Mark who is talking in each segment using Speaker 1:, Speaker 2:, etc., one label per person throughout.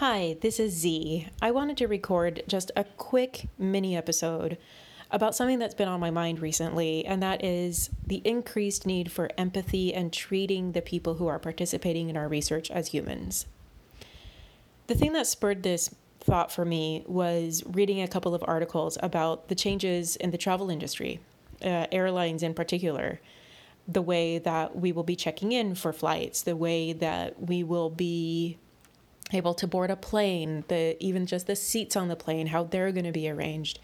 Speaker 1: Hi, this is Z. I wanted to record just a quick mini episode about something that's been on my mind recently, and that is the increased need for empathy and treating the people who are participating in our research as humans. The thing that spurred this thought for me was reading a couple of articles about the changes in the travel industry, uh, airlines in particular, the way that we will be checking in for flights, the way that we will be able to board a plane, the even just the seats on the plane, how they're going to be arranged,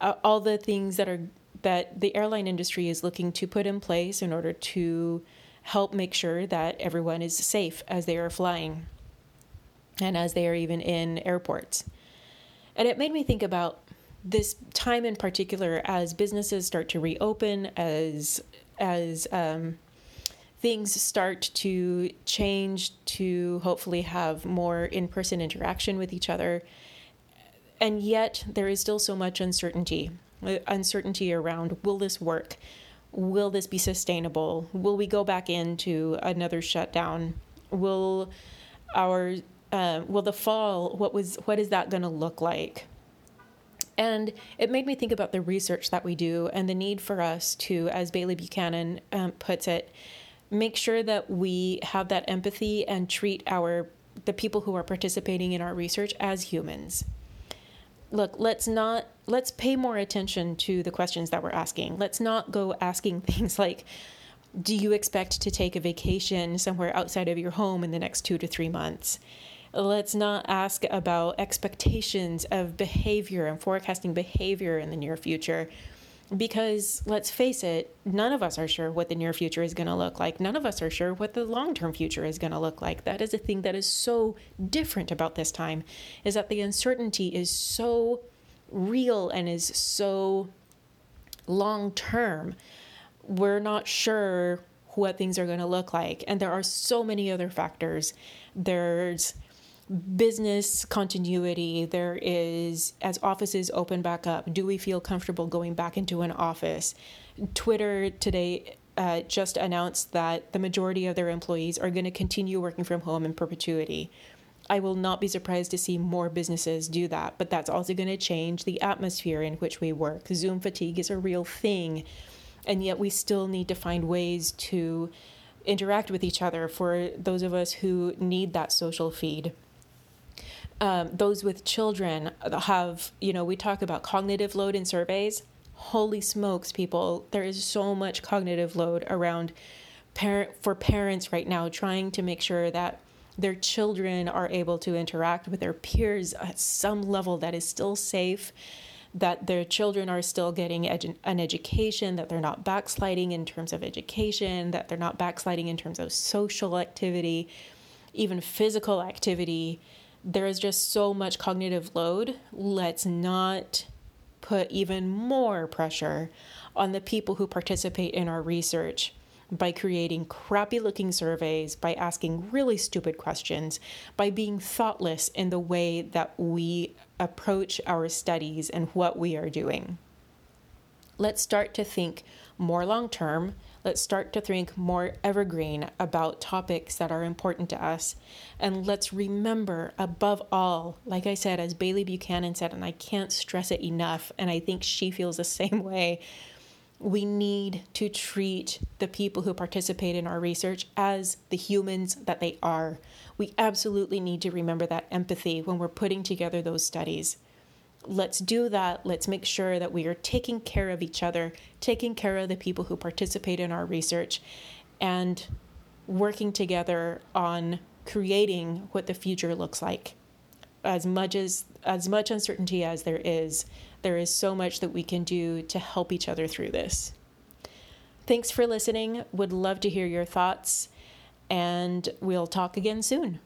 Speaker 1: uh, all the things that are that the airline industry is looking to put in place in order to help make sure that everyone is safe as they are flying and as they are even in airports. And it made me think about this time in particular as businesses start to reopen, as as um, things start to change to hopefully have more in person interaction with each other. And yet, there is still so much uncertainty uh, uncertainty around will this work? Will this be sustainable? Will we go back into another shutdown? Will our uh, will the fall what was what is that going to look like and it made me think about the research that we do and the need for us to as bailey buchanan um, puts it make sure that we have that empathy and treat our the people who are participating in our research as humans. Look let's not let's pay more attention to the questions that we're asking. Let's not go asking things like do you expect to take a vacation somewhere outside of your home in the next 2 to 3 months? Let's not ask about expectations of behavior and forecasting behavior in the near future because let's face it, none of us are sure what the near future is going to look like. None of us are sure what the long-term future is going to look like. That is a thing that is so different about this time is that the uncertainty is so real and is so long-term. We're not sure what things are going to look like and there are so many other factors. There's business continuity there is as offices open back up do we feel comfortable going back into an office? Twitter today uh, just announced that the majority of their employees are going to continue working from home in perpetuity. I will not be surprised to see more businesses do that, but that's also going to change the atmosphere in which we work. Zoom fatigue is a real thing, and yet we still need to find ways to interact with each other for those of us who need that social feed um, those with children have, you know, we talk about cognitive load in surveys. Holy smokes, people, there is so much cognitive load around parent for parents right now trying to make sure that their children are able to interact with their peers at some level that is still safe that their children are still getting edu- an education, that they're not backsliding in terms of education, that they're not backsliding in terms of social activity, even physical activity there is just so much cognitive load. Let's not put even more pressure on the people who participate in our research by creating crappy looking surveys, by asking really stupid questions, by being thoughtless in the way that we approach our studies and what we are doing. Let's start to think more long term Let's start to think more evergreen about topics that are important to us. And let's remember, above all, like I said, as Bailey Buchanan said, and I can't stress it enough, and I think she feels the same way, we need to treat the people who participate in our research as the humans that they are. We absolutely need to remember that empathy when we're putting together those studies let's do that. Let's make sure that we are taking care of each other, taking care of the people who participate in our research, and working together on creating what the future looks like. As much as as much uncertainty as there is, there is so much that we can do to help each other through this. Thanks for listening. Would love to hear your thoughts, and we'll talk again soon.